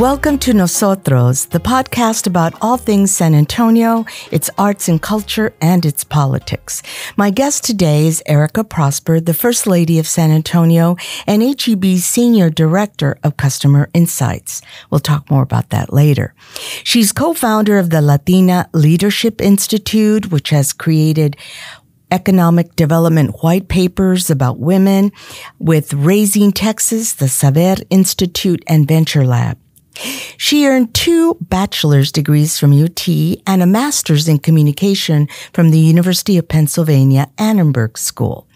Welcome to Nosotros, the podcast about all things San Antonio, its arts and culture, and its politics. My guest today is Erika Prosper, the First Lady of San Antonio and HEB's Senior Director of Customer Insights. We'll talk more about that later. She's co-founder of the Latina Leadership Institute, which has created economic development white papers about women with Raising Texas, the Saber Institute, and Venture Lab. She earned two bachelor's degrees from UT and a master's in communication from the University of Pennsylvania Annenberg School.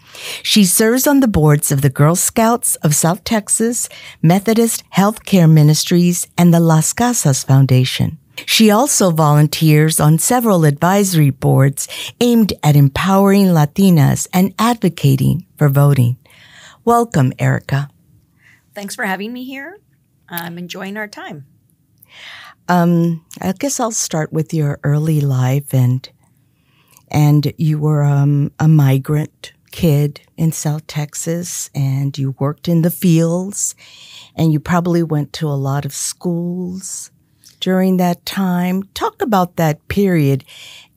She serves on the boards of the Girl Scouts of South Texas, Methodist Healthcare Ministries, and the Las Casas Foundation. She also volunteers on several advisory boards aimed at empowering Latinas and advocating for voting. Welcome, Erika. Thanks for having me here. I'm enjoying our time. Um, I guess I'll start with your early life and and you were um, a migrant kid in South Texas and you worked in the fields and you probably went to a lot of schools during that time. Talk about that period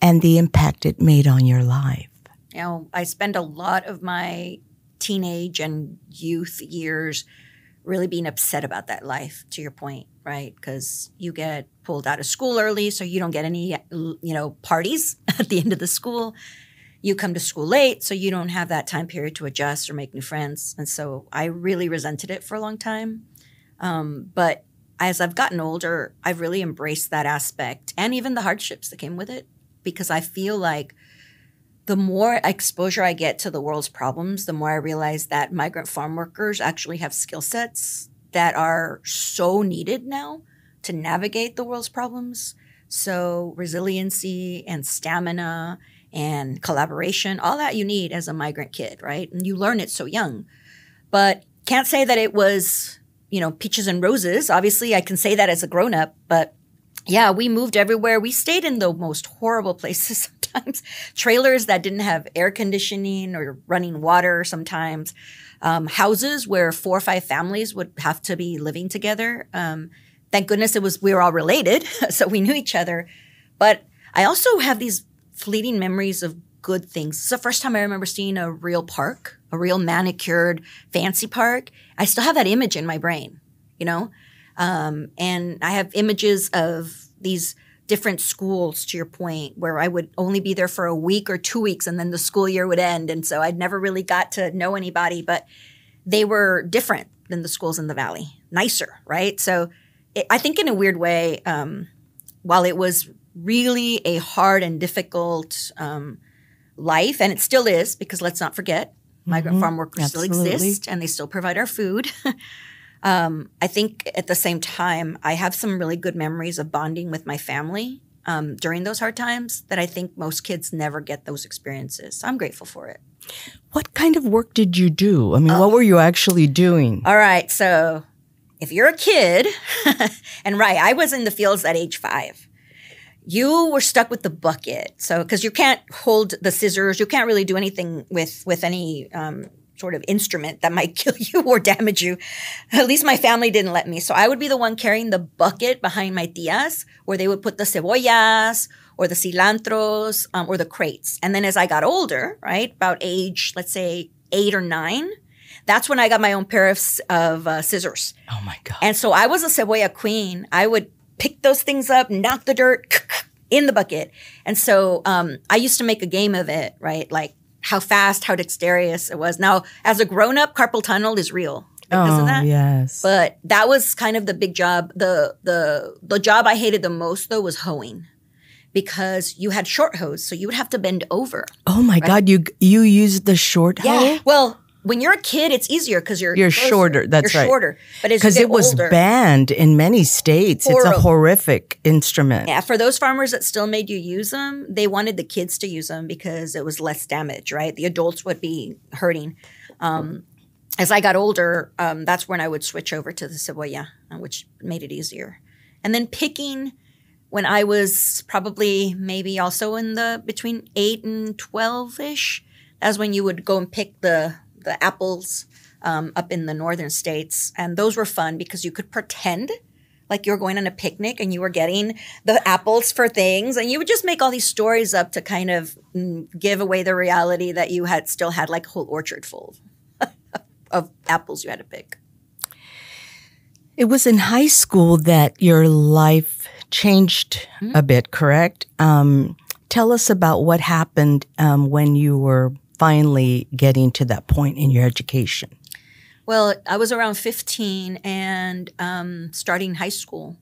and the impact it made on your life. You know, I spent a lot of my teenage and youth years really being upset about that life to your point right? Because you get pulled out of school early so you don't get any you know parties at the end of the school. You come to school late so you don't have that time period to adjust or make new friends. And so i really resented it for a long time. Um, but as i've gotten older i've really embraced that aspect and even the hardships that came with it because i feel like the more exposure I get to the world's problems, the more I realize that migrant farm workers actually have skill sets that are so needed now to navigate the world's problems. So, resiliency and stamina and collaboration, all that you need as a migrant kid, right? And you learn it so young. But can't say that it was, you know, peaches and roses. Obviously, I can say that as a grown up, but yeah, we moved everywhere. We stayed in the most horrible places sometimes. Trailers that didn't have air conditioning or running water sometimes. Um, houses where four or five families would have to be living together. Um, thank goodness it was we were all related so we knew each other. But i also have these fleeting memories of good things. It's the first time i remember seeing a real park a real manicured fancy park. I still have that image in my brain you know? Um, and i have images of these different schools to your point where I would only be there for a week or two weeks and then the school year would end. And so I'd never really got to know anybody, but they were different than the schools in the valley, nicer, right? So it, I think in a weird way, um, while it was really a hard and difficult um, life, and it still is, because let's not forget, migrant mm-hmm. farm workers Absolutely. still exist and they still provide our food. Um, I think at the same time, I have some really good memories of bonding with my family um, during those hard times that I think most kids never get those experiences. So I'm grateful for it. What kind of work did you do? I mean, what were you actually doing? All right. So if you're a kid, and right, I was in the fields at age five you were stuck with the bucket. So, because you can't hold the scissors, you can't really do anything with with any um, sort of instrument that might kill you or damage you. At least my family didn't let me. So I would be the one carrying the bucket behind my tias where they would put the cebollas or the cilantros um, or the crates. And then as I got older, right, about age, let's say eight or nine, that's when I got my own pair of, of uh, scissors. Oh my God. And so I was a cebolla queen. I would pick those things up, knock the dirt in the bucket. And so um, I used to make a game of it, right? Like how fast, how dexterous it was. Now, as a grown up, carpal tunnel is real because oh, of that. Yes. But that was kind of the big job. The the the job I hated the most though was hoeing. Because you had short hose, so you would have to bend over. Oh my right? God, you you used the short yeah. hoe? Well, when you're a kid, it's easier because you're you're closer. shorter. That's you're right. Shorter, but because it was older, banned in many states. Horrible. It's a horrific instrument. Yeah, for those farmers that still made you use them, they wanted the kids to use them because it was less damage. Right, the adults would be hurting. Um, as I got older, um, that's when I would switch over to the cebolla, uh, which made it easier. And then picking when I was probably maybe also in the between eight and twelve ish. That's when you would go and pick the the apples um, up in the northern states, and those were fun because you could pretend like you were going on a picnic and you were getting the apples for things and you would just make all these stories up to kind of mm, give away the reality that you had still had like a whole orchard full of, of apples you had to pick it was in high school that your life changed mm-hmm. a bit correct um, tell us about what happened um, when you were finally getting to that point in your education well, I was around 15 and um, starting high school.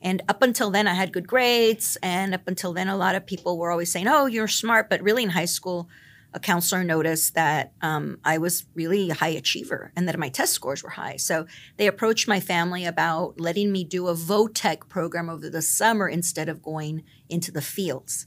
And up until then, I had good grades. And up until then, a lot of people were always saying, Oh, you're smart. But really, in high school, a counselor noticed that um, I was really a high achiever and that my test scores were high. So they approached my family about letting me do a VOTEC program over the summer instead of going into the fields.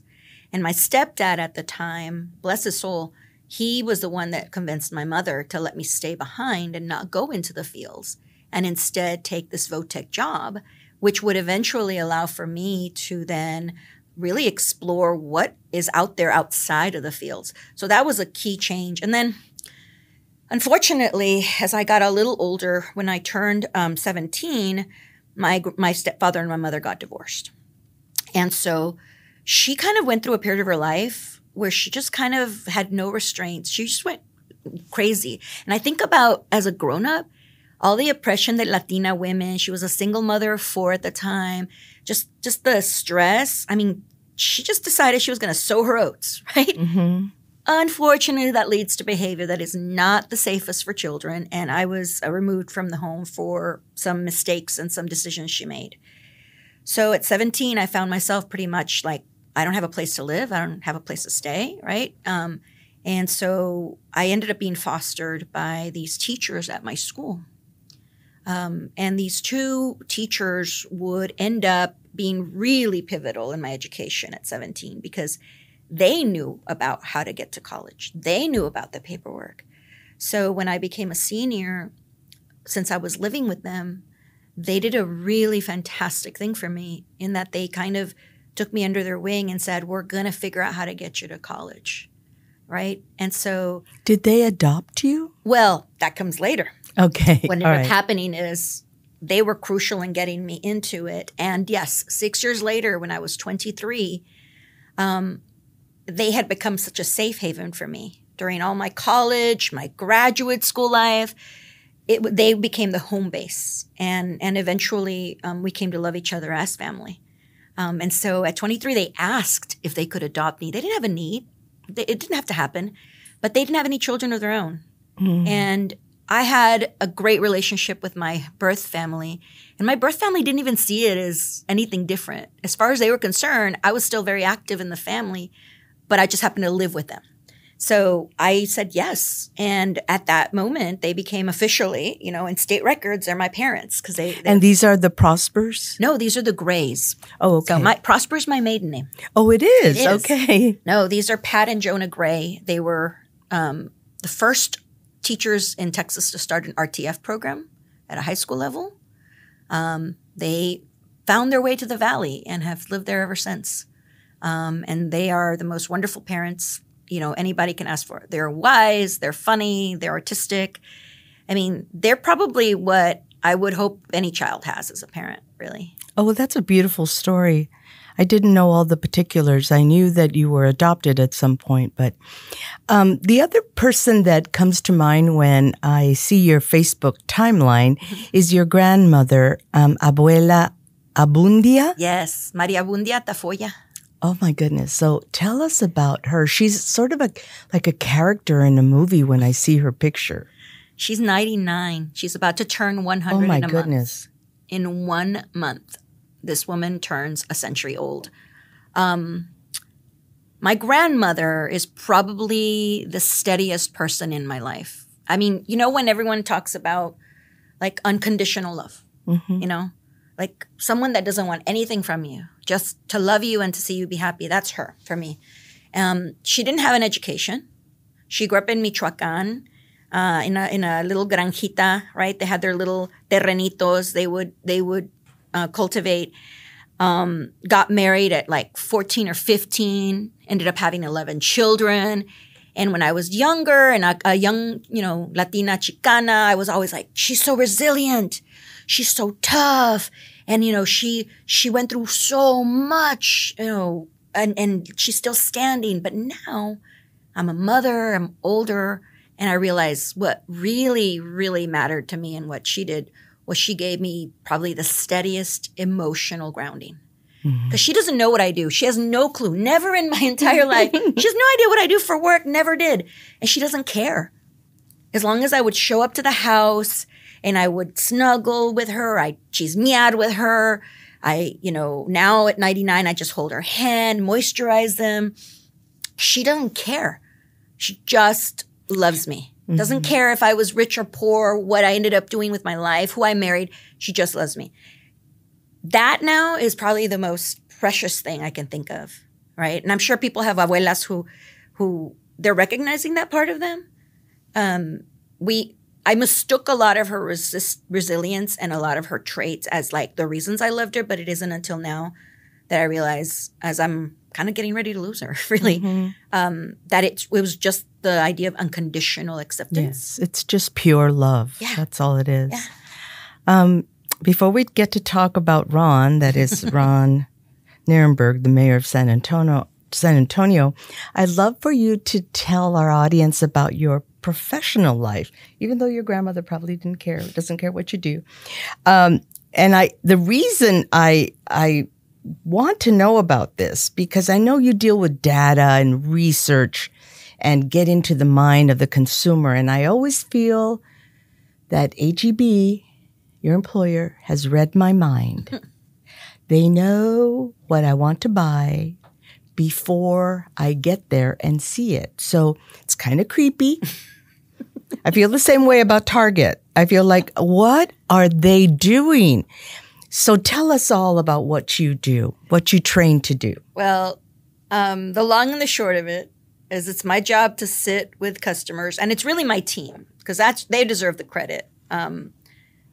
And my stepdad at the time, bless his soul, he was the one that convinced my mother to let me stay behind and not go into the fields and instead take this VOTEC job, which would eventually allow for me to then really explore what is out there outside of the fields. So that was a key change. And then, unfortunately, as I got a little older, when I turned um, 17, my, my stepfather and my mother got divorced. And so she kind of went through a period of her life where she just kind of had no restraints. She just went crazy. And I think about as a grown up, all the oppression that Latina women, she was a single mother of four at the time, just just the stress. I mean, she just decided she was going to sow her oats, right? Mm-hmm. Unfortunately, that leads to behavior that is not the safest for children. And I was uh, removed from the home for some mistakes and some decisions she made. So at 17, I found myself pretty much like I don't have a place to live. I don't have a place to stay, right? Um, and so I ended up being fostered by these teachers at my school. Um, and these two teachers would end up being really pivotal in my education at 17 because they knew about how to get to college, they knew about the paperwork. So when I became a senior, since I was living with them, they did a really fantastic thing for me in that they kind of took me under their wing and said, We're going to figure out how to get you to college. Right. And so. Did they adopt you? Well, that comes later. Okay. What ended up happening is they were crucial in getting me into it. And yes, six years later, when I was 23, um, they had become such a safe haven for me during all my college, my graduate school life. It, they became the home base, and and eventually um, we came to love each other as family. Um, and so at 23, they asked if they could adopt me. They didn't have a need, they, it didn't have to happen, but they didn't have any children of their own. Mm-hmm. And I had a great relationship with my birth family, and my birth family didn't even see it as anything different. As far as they were concerned, I was still very active in the family, but I just happened to live with them. So I said yes. And at that moment, they became officially, you know, in state records, they're my parents because they. And these are the Prospers? No, these are the Grays. Oh, okay. So my Prosper's my maiden name. Oh, it is. It is. Okay. No, these are Pat and Jonah Gray. They were um, the first teachers in Texas to start an RTF program at a high school level. Um, they found their way to the Valley and have lived there ever since. Um, and they are the most wonderful parents you know anybody can ask for. They're wise, they're funny, they're artistic. I mean, they're probably what I would hope any child has as a parent, really. Oh, well, that's a beautiful story. I didn't know all the particulars. I knew that you were adopted at some point, but um, the other person that comes to mind when I see your Facebook timeline mm-hmm. is your grandmother, um, Abuela Abundia. Yes, Maria Abundia Tafoya. Oh my goodness. So tell us about her. She's sort of a like a character in a movie when I see her picture. She's 99. She's about to turn 100 oh my goodness. Month. In 1 month, this woman turns a century old. Um, my grandmother is probably the steadiest person in my life. I mean, you know when everyone talks about like unconditional love, mm-hmm. you know? Like someone that doesn't want anything from you just to love you and to see you be happy. That's her for me. Um, she didn't have an education. She grew up in Michoacan, uh, in a in a little granjita, right? They had their little terrenitos. They would they would uh, cultivate. Um, got married at like 14 or 15. Ended up having 11 children. And when I was younger and a, a young, you know, Latina Chicana, I was always like, she's so resilient. She's so tough. And, you know, she, she went through so much, you know, and, and she's still standing. But now I'm a mother, I'm older, and I realized what really, really mattered to me and what she did was she gave me probably the steadiest emotional grounding because mm-hmm. she doesn't know what I do. She has no clue. Never in my entire life. She has no idea what I do for work. Never did. And she doesn't care. As long as I would show up to the house and I would snuggle with her, I she's meowed with her. I, you know, now at 99, I just hold her hand, moisturize them. She doesn't care. She just loves me. Mm-hmm. Doesn't care if I was rich or poor, what I ended up doing with my life, who I married. She just loves me that now is probably the most precious thing I can think of, right? And I'm sure people have abuelas who, who they're recognizing that part of them. Um, we, I mistook a lot of her resist, resilience and a lot of her traits as like the reasons I loved her, but it isn't until now that I realize, as I'm kind of getting ready to lose her, really, mm-hmm. um, that it, it was just the idea of unconditional acceptance. Yes, it's just pure love. Yeah. That's all it is. Yeah. Um, before we get to talk about Ron, that is Ron Nirenberg, the mayor of San Antonio, San Antonio, I'd love for you to tell our audience about your professional life, even though your grandmother probably didn't care, doesn't care what you do. Um, and I, the reason I, I want to know about this because I know you deal with data and research and get into the mind of the consumer. And I always feel that HEB, your employer has read my mind. they know what I want to buy before I get there and see it. So kind of creepy. I feel the same way about Target. I feel like, what are they doing? So tell us all about what you do, what you train to do. Well, um, the long and the short of it is it's my job to sit with customers, and it's really my team because that's they deserve the credit. Um,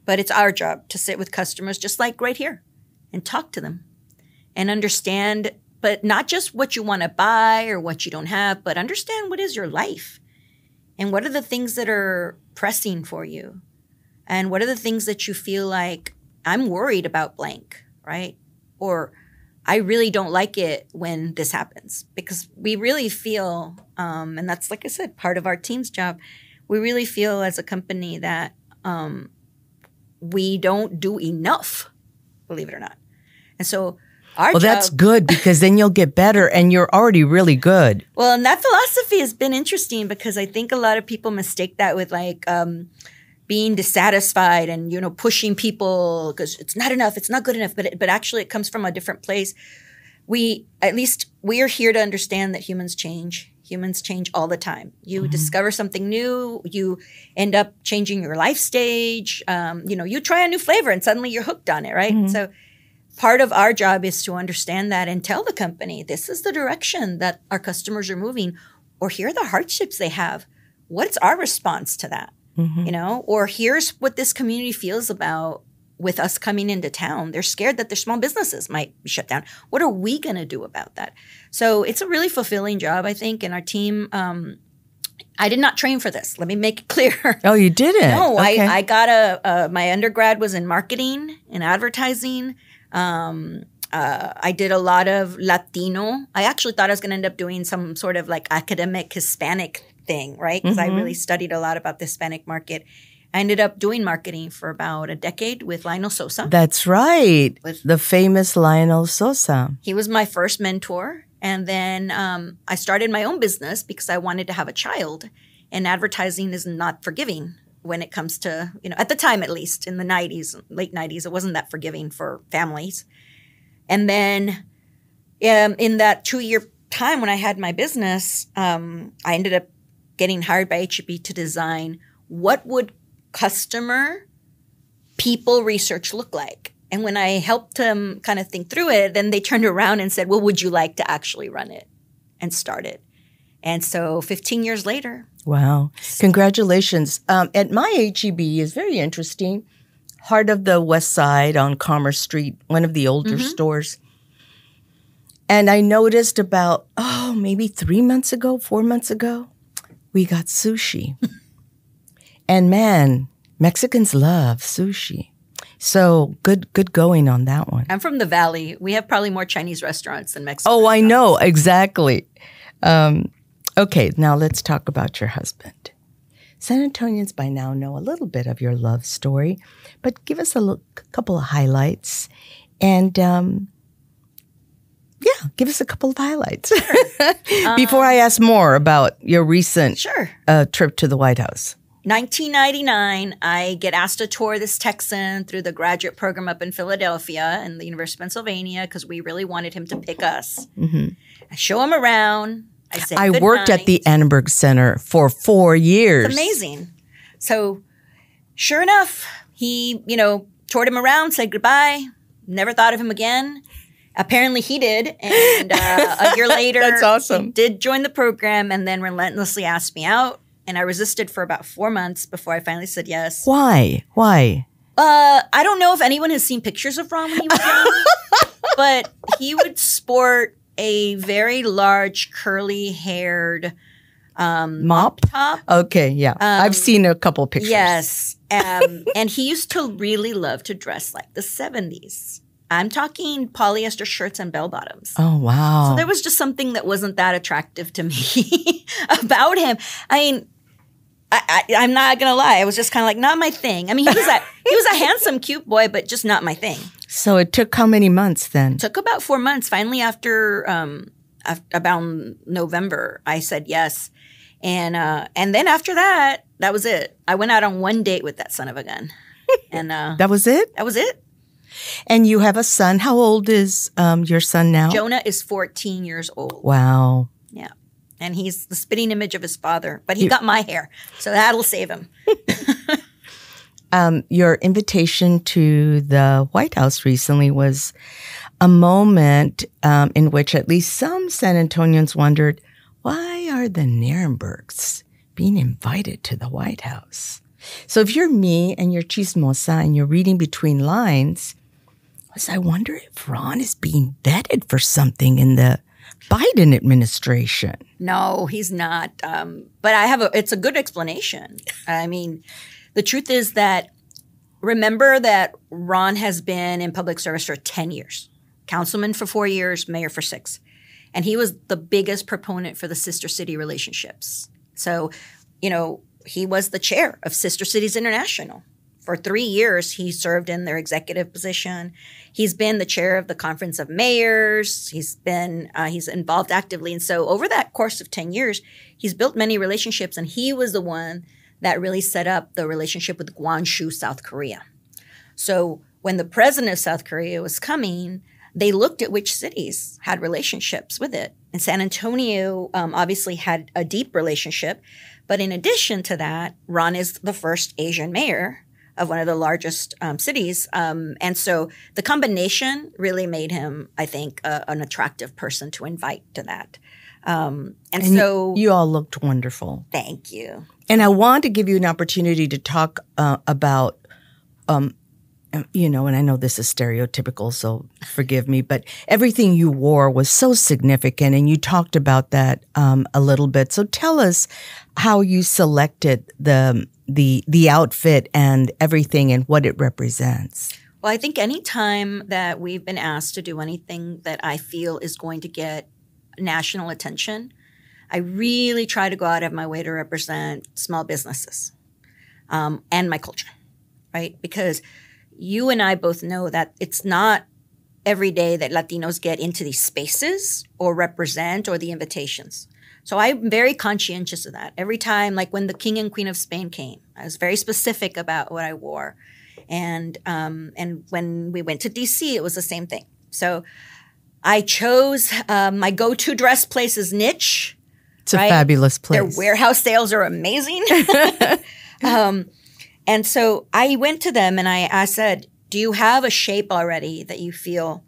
but it's our job to sit with customers just like right here and talk to them and understand, but not just what you want to buy or what you don't have, but understand what is your life and what are the things that are pressing for you and what are the things that you feel like I'm worried about blank, right? Or I really don't like it when this happens because we really feel, um, and that's like I said, part of our team's job. We really feel as a company that um, we don't do enough, believe it or not. And so our well, job, that's good because then you'll get better and you're already really good. Well, and that philosophy has been interesting because I think a lot of people mistake that with like um, being dissatisfied and you know pushing people because it's not enough, it's not good enough. But it, but actually, it comes from a different place. We at least we are here to understand that humans change Humans change all the time. You mm-hmm. discover something new. You end up changing your life stage. Um, you know, you try a new flavor and suddenly you're hooked on it, right? Mm-hmm. So part of our job is to understand that and tell the company this is the direction that our customers are moving, or here are the hardships they have. What's our response to that? Mm-hmm. You know, or here's what this community feels about with us coming into town. They're scared that their small businesses might be shut down. What are we going to do about that? So it's a really fulfilling job, I think. And our team, um, I did not train for this. Let me make it clear. Oh, you didn't? No, okay. I, I got a, a, my undergrad was in marketing and advertising. Um, uh, I did a lot of Latino. I actually thought I was going to end up doing some sort of like academic Hispanic thing, right? Because mm-hmm. I really studied a lot about the Hispanic market. I ended up doing marketing for about a decade with Lionel Sosa. That's right. With, the famous Lionel Sosa. He was my first mentor. And then um, I started my own business because I wanted to have a child. And advertising is not forgiving when it comes to, you know, at the time at least, in the 90s, late 90s, it wasn't that forgiving for families. And then um, in that two year time when I had my business, um, I ended up getting hired by HEB to design what would customer people research look like? And when I helped them kind of think through it, then they turned around and said, Well, would you like to actually run it and start it? And so 15 years later. Wow. Congratulations. Um, at my HEB is very interesting. Heart of the West Side on Commerce Street, one of the older mm-hmm. stores. And I noticed about, oh, maybe three months ago, four months ago, we got sushi. and man, Mexicans love sushi. So good, good going on that one. I'm from the Valley. We have probably more Chinese restaurants than Mexican. Oh, I know exactly. Um, okay, now let's talk about your husband. San Antonians by now know a little bit of your love story, but give us a look, couple of highlights and um, yeah, give us a couple of highlights before I ask more about your recent Sure. uh, trip to the White House. 1999, I get asked to tour this Texan through the graduate program up in Philadelphia and the University of Pennsylvania because we really wanted him to pick us. I show him around. I say, I "Good worked at the Annenberg Center for four years. It's amazing. So, sure enough, he, you know, toured him around, said goodbye, never thought of him again. Apparently, he did. And uh, a year later, That's awesome. he did join the program and then relentlessly asked me out. And I resisted for about four months before I finally said yes. Why? Why? Uh, I don't know if anyone has seen pictures of Ron when he was young, but he would sport a very large, curly haired um, Mop? top. Okay, yeah. I've seen a couple pictures. Yes. Um, and he used to really love to dress like the 70s. I'm talking polyester shirts and bell bottoms. Oh, wow. So there was just something that wasn't that attractive to me about him. I mean, I, I, I'm not gonna lie. I was just kind of like not my thing. I mean, he was a he was a handsome, cute boy, but just not my thing. so it took how many months then? Took about four months. Finally, after um, af- about November, I said yes, and uh, and then after that, that was it. I went out on one date with that son of a gun, and uh, That was it? that was it. And you have a son. How old is um, your son now? Jonah is 14 years old. Wow. And he's the spitting image of his father, but he got my hair. So that'll save him. Um, your invitation to the White House recently was a moment um, in which at least some San Antonians wondered why are the Nirenbergs being invited to the White House? So if you're me and you're chismosa and you're reading between lines, was I wonder if Ron is being vetted for something in the Biden administration? No, he's not. Um, but I have a, it's a good explanation. I mean, the truth is that remember that Ron has been in public service for 10 years, councilman for four years, mayor for six. And he was the biggest proponent for the sister city relationships. So, you know, he was the chair of Sister Cities International. For three years, he served in their executive position. He's been the chair of the Conference of Mayors. He's been uh, he's involved actively, and so over that course of ten years, he's built many relationships. And he was the one that really set up the relationship with Gwangju, South Korea. So when the president of South Korea was coming, they looked at which cities had relationships with it. And San Antonio um, obviously had a deep relationship. But in addition to that, Ron is the first Asian mayor of one of the largest um, cities. Um, and so the combination really made him, I think, uh, an attractive person to invite to that. Um, and, And so, you all looked wonderful. thank you. And I want to give you an opportunity to talk uh, about, um, you know, and I know this is stereotypical, so forgive me, but everything you wore was so significant, and you talked about that um, a little bit. So tell us how you selected the the the outfit and everything and what it represents. Well, I think any time that we've been asked to do anything that I feel is going to get national attention, I really try to go out of my way to represent small businesses um, and my culture, right? Because you and I both know that it's not every day that Latinos get into these spaces or represent or the invitations. So I'm very conscientious of that. Every time, like when the King and Queen of Spain came, I was very specific about what I wore. And um, and when we went to DC, it was the same thing. So I chose um, my go-to dress place is Niche. It's a fabulous place. Their warehouse sales are amazing. um, and so I went to them and I, I said, Do you have a shape already that you feel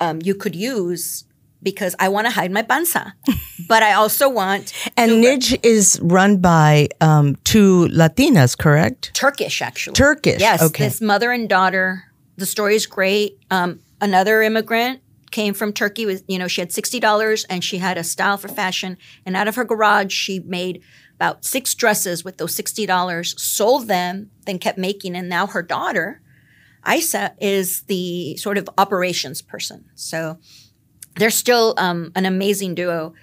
um, you could use? Because I want to hide my panza, but I also want and Nij is run by um, two Latinas, correct? Turkish, actually. Turkish, Yes. okay. This mother and daughter. The story is great. Um, another immigrant came from Turkey with you know she had sixty dollars and she had a style for fashion and out of her garage she made about six dresses with those sixty dollars, sold them, then kept making, and now her daughter, Isa, is the sort of operations person. So they're still um, an amazing duo,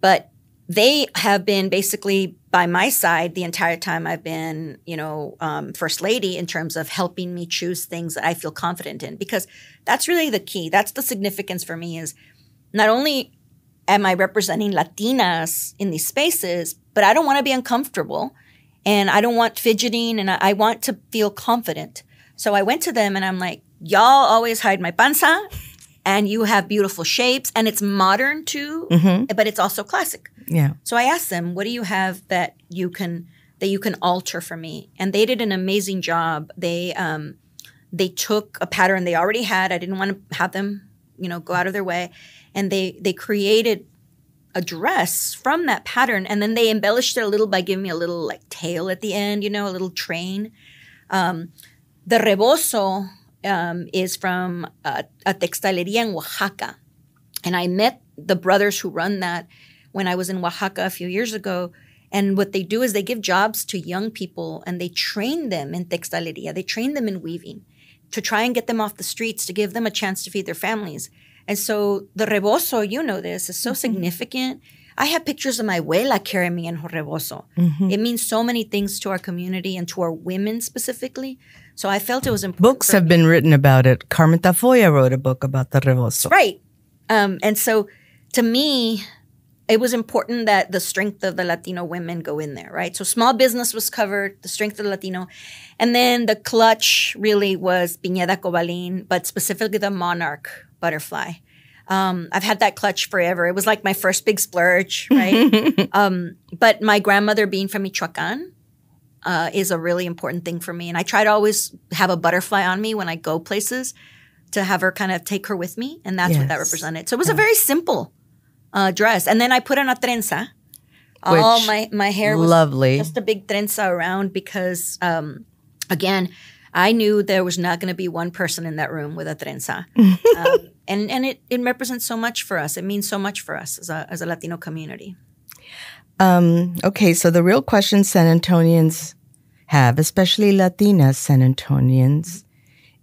but they have been basically by my side the entire time I've been, you know, um, first lady in terms of helping me choose things that I feel confident in, because that's really the key. That's the significance for me is not only am I representing Latinas in these spaces, but I don't want to be uncomfortable and I don't want fidgeting and I, I want to feel confident. So I went to them and I'm like, y'all always hide my panza and you have beautiful shapes and it's modern too, Mm-hmm. but it's also classic. Yeah. So I asked them, "What do you have that you can that you can alter for me?" And they did an amazing job. They um, they took a pattern they already had. I didn't want to have them, you know, go out of their way, and they they created a dress from that pattern, and then they embellished it a little by giving me a little like tail at the end, you know, a little train. Um, the rebozo um, is from a, a textilería in Oaxaca, and I met the brothers who run that when I was in Oaxaca a few years ago. And what they do is they give jobs to young people and they train them in textilería. They train them in weaving to try and get them off the streets to give them a chance to feed their families. And so the rebozo, you know this, is so significant. I have pictures of my abuela carrying me in her rebozo. It means so many things to our community and to our women specifically. So I felt it was important. Books have been written about it. Carmen Tafolla wrote a book about the rebozo. Right. Um, and so to me, it was important that the strength of the Latino women go in there, right? So small business was covered, the strength of the Latino. And then the clutch really was Pineda Covalin, but specifically the monarch butterfly. Um, I've had that clutch forever. It was like my first big splurge, right? um, but my grandmother being from Michoacan, uh, is a really important thing for me. And I try to always have a butterfly on me when I go places to have her kind of take her with me. And that's what that represented. So it was a very simple uh, dress. And then I put on a trenza. All my, my hair was Lovely. just a big trenza around because, um, again, I knew there was not going to be one person in that room with a trenza. um, and and it, it represents so much for us. It means so much for us as a, as a Latino community. Um, okay, so the real question San Antonians have, especially Latina San Antonians,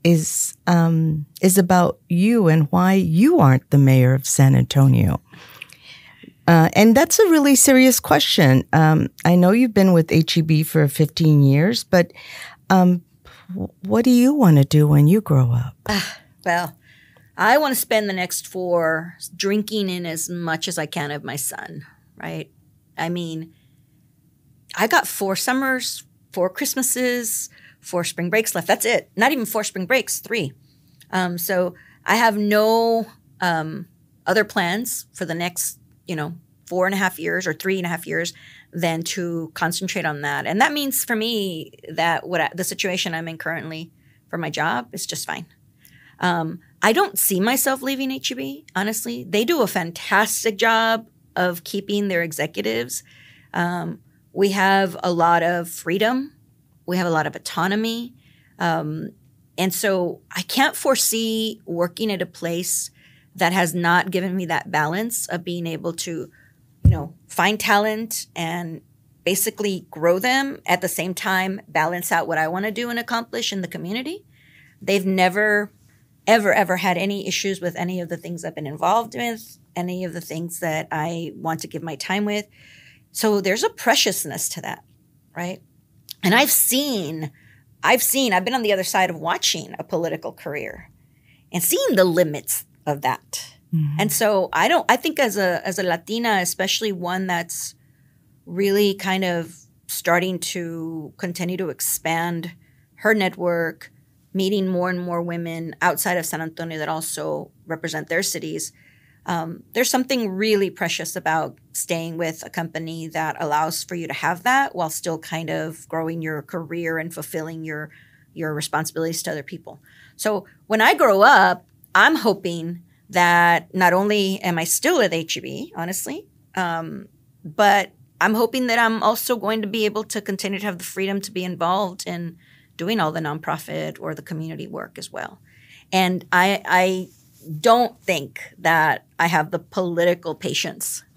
is um, is about you and why you aren't the mayor of San Antonio. Uh, and that's a really serious question. Um, I know you've been with HEB for 15 years, but um, what do you want to do when you grow up? Well, I want to spend the next four drinking in as much as I can of my son, right? I mean, I got four summers, four Christmases, four spring breaks left. That's it. Not even four spring breaks, three. Um, so I have no um, other plans for the next, you know, four and a half years or three and a half years than to concentrate on that. And that means for me that what I, the situation I'm in currently for my job is just fine. Um, I don't see myself leaving HEB, honestly. They do a fantastic job of keeping their executives. Um, we have a lot of freedom, we have a lot of autonomy. Um, and so I can't foresee working at a place that has not given me that balance of being able to, you know, find talent and basically grow them at the same time balance out what I want to do and accomplish in the community. They've never ever ever had any issues with any of the things I've been involved with, any of the things that I want to give my time with. So there's a preciousness to that, right? And I've seen I've seen I've been on the other side of watching a political career and seeing the limits of that. Mm-hmm. And so I don't I think as a as a Latina, especially one that's really kind of starting to continue to expand her network, meeting more and more women outside of San Antonio that also represent their cities. Um, there's something really precious about staying with a company that allows for you to have that while still kind of growing your career and fulfilling your your responsibilities to other people. So when I grow up, I'm hoping that not only am I still at HEB, honestly, um, but I'm hoping that I'm also going to be able to continue to have the freedom to be involved in doing all the nonprofit or the community work as well. And I, I don't think that I have the political patience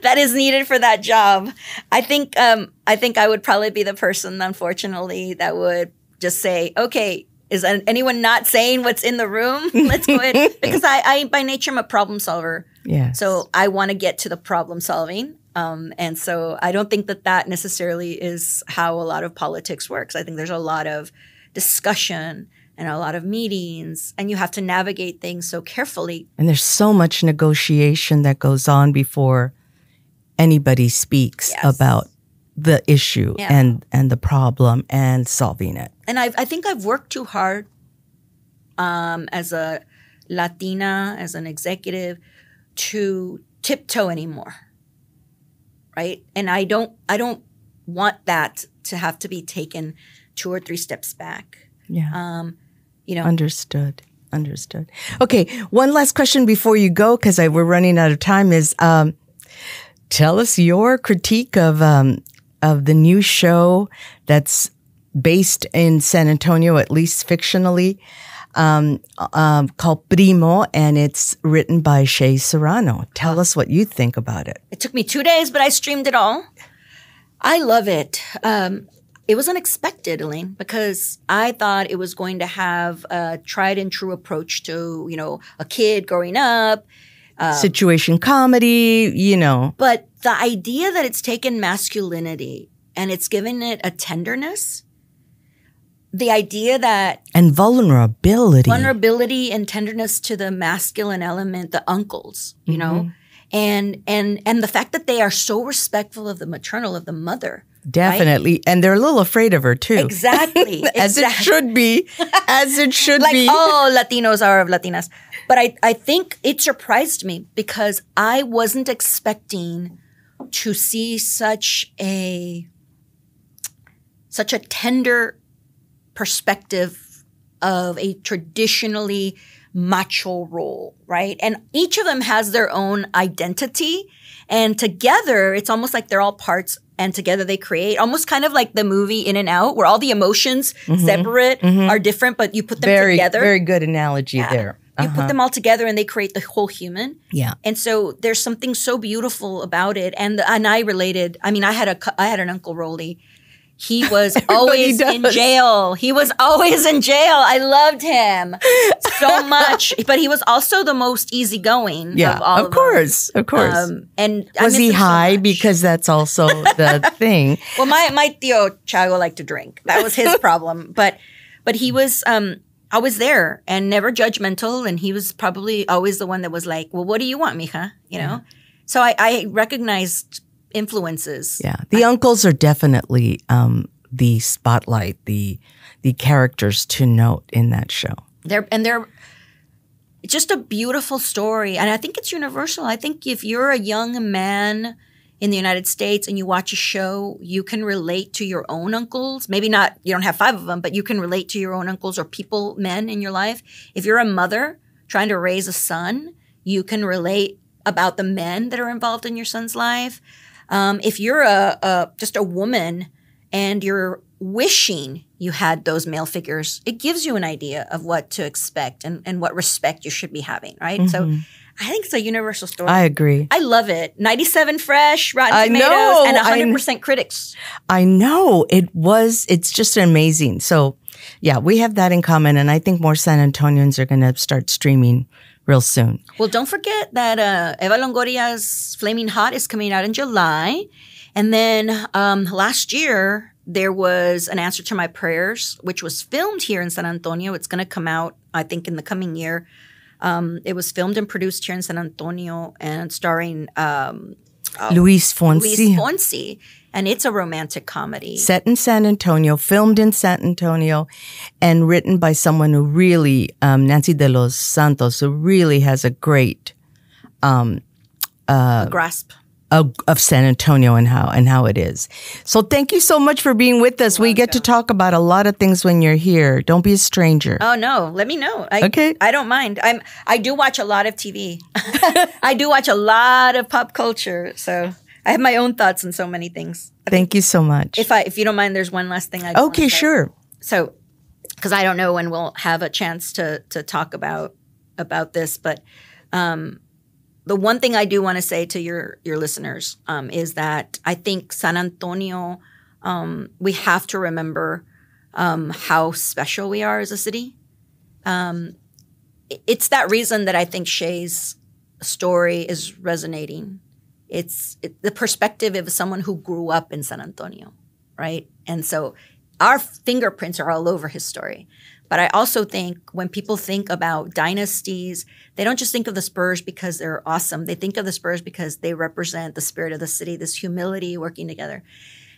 that is needed for that job. I think um, I think I would probably be the person, unfortunately, that would just say, "Okay, is anyone not saying what's in the room? Let's go ahead." because I, I, by nature, I'm a problem solver. Yeah. So I want to get to the problem solving. Um, and so I don't think that that necessarily is how a lot of politics works. I think there's a lot of discussion and a lot of meetings, and you have to navigate things so carefully. And there's so much negotiation that goes on before anybody speaks yes. about the issue yeah. and and the problem and solving it. And I I think I've worked too hard um, as a Latina, as an executive, to tiptoe anymore. Right, and I don't I don't want that to have to be taken two or three steps back. Yeah. Um, you know, understood. Understood. Okay, one last question before you go, because we're running out of time. Is um, tell us your critique of um, of the new show that's based in San Antonio, at least fictionally, um, um, called Primo, and it's written by Shea Serrano. Tell us what you think about it. It took me two days, but I streamed it all. I love it. Um, it was unexpected, Elaine, because I thought it was going to have a tried and true approach to, you know, a kid growing up. Um, Situation comedy, you know. But the idea that it's taken masculinity and it's given it a tenderness, the idea that. And vulnerability. Vulnerability and tenderness to the masculine element, the uncles, you mm-hmm. know? And, and, and the fact that they are so respectful of the maternal, of the mother Definitely. Right? And they're a little afraid of her too. Exactly. as exactly. it should be. As it should like, be. all Latinos are of Latinas. But I, I think it surprised me because I wasn't expecting to see such a such a tender perspective of a traditionally macho role, right? And each of them has their own identity. And together, it's almost like they're all parts and together they create almost kind of like the movie Inside Out, where all the emotions mm-hmm. separate mm-hmm. are different, but you put them very, together. Very good analogy yeah. there. Uh-huh. You put uh-huh. them all together and they create the whole human. Yeah. And so there's something so beautiful about it. And and I related. I mean, I had a I had an uncle Rolly he was always does. in jail. He was always in jail. I loved him so much, but he was also the most easygoing. Yeah, of, of course, of course. Um, and was he high? So because that's also the thing. Well, my my Tío Chago liked to drink. That was his problem. But but he was um I was there and never judgmental, and he was probably always the one that was like, "Well, what do you want, mija?" You know. Yeah. So I, I recognized influences. Yeah, the I, uncles are definitely um, the spotlight, the the characters to note in that show. They're and they're just a beautiful story, and I think it's universal. I think if you're a young man in the United States and you watch a show, you can relate to your own uncles. Maybe not, you don't have five of them, but you can relate to your own uncles or people, men in your life. If you're a mother trying to raise a son, you can relate about the men that are involved in your son's life. Um, if you're a, a just a woman and you're wishing you had those male figures, it gives you an idea of what to expect and, and what respect you should be having, right? Mm-hmm. So I think it's a universal story. I agree. I love it. 97 fresh, Rotten Tomatoes, know, and 100% I, critics. I know. It was, it's just amazing. So, yeah, we have that in common. And I think more San Antonians are going to start streaming real soon. Well, don't forget that uh, Eva Longoria's Flaming Hot is coming out in July. And then um, last year, there was an answer to my prayers, which was filmed here in San Antonio. It's going to come out, I think, in the coming year. Um, it was filmed and produced here in San Antonio and starring um, uh, Luis Fonsi. Luis Fonsi and it's a romantic comedy. Set in San Antonio, filmed in San Antonio, and written by someone who really, um, Nancy de los Santos, who really has a great um, uh, grasp. Of, of, San Antonio and how and how it is. So thank you so much for being with us. we get to talk about a lot of things when you're here. Don't be a stranger. Oh no, let me know. I, okay, I don't mind. I'm I do watch a lot of TV. I do watch a lot of pop culture. So I have my own thoughts on so many things. Thank you so much. If I, if you don't mind, there's one last thing I. Okay, sure. So, because I don't know when we'll have a chance to to talk about about this, but um, the one thing I do want to say to your your listeners um, is that I think San Antonio, um, we have to remember um, how special we are as a city. Um, it's that reason that I think Shea's story is resonating. It's it, the perspective of someone who grew up in San Antonio, right? And so our fingerprints are all over his story. But I also think when people think about dynasties, they don't just think of the Spurs because they're awesome. They think of the Spurs because they represent the spirit of the city, this humility working together.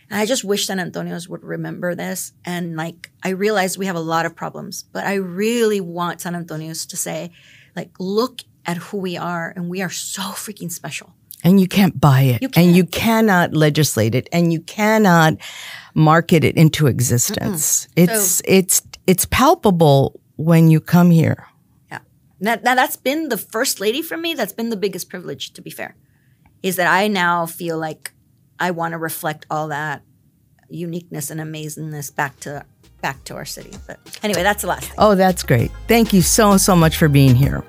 And I just wish San Antonians would remember this. And like, I realize we have a lot of problems, but I really want San Antonians to say, like, look at who we are, and we are so freaking special. And you can't buy it. You And can't. you cannot legislate it. And you cannot market it into existence. It's it's it's palpable when you come here. Yeah. That, that, that's been the first lady for me. That's been the biggest privilege, to be fair, is that I now feel like I want to reflect all that uniqueness and amazingness back to back to our city. But anyway, that's the last thing. Oh, that's great. Thank you so so much for being here.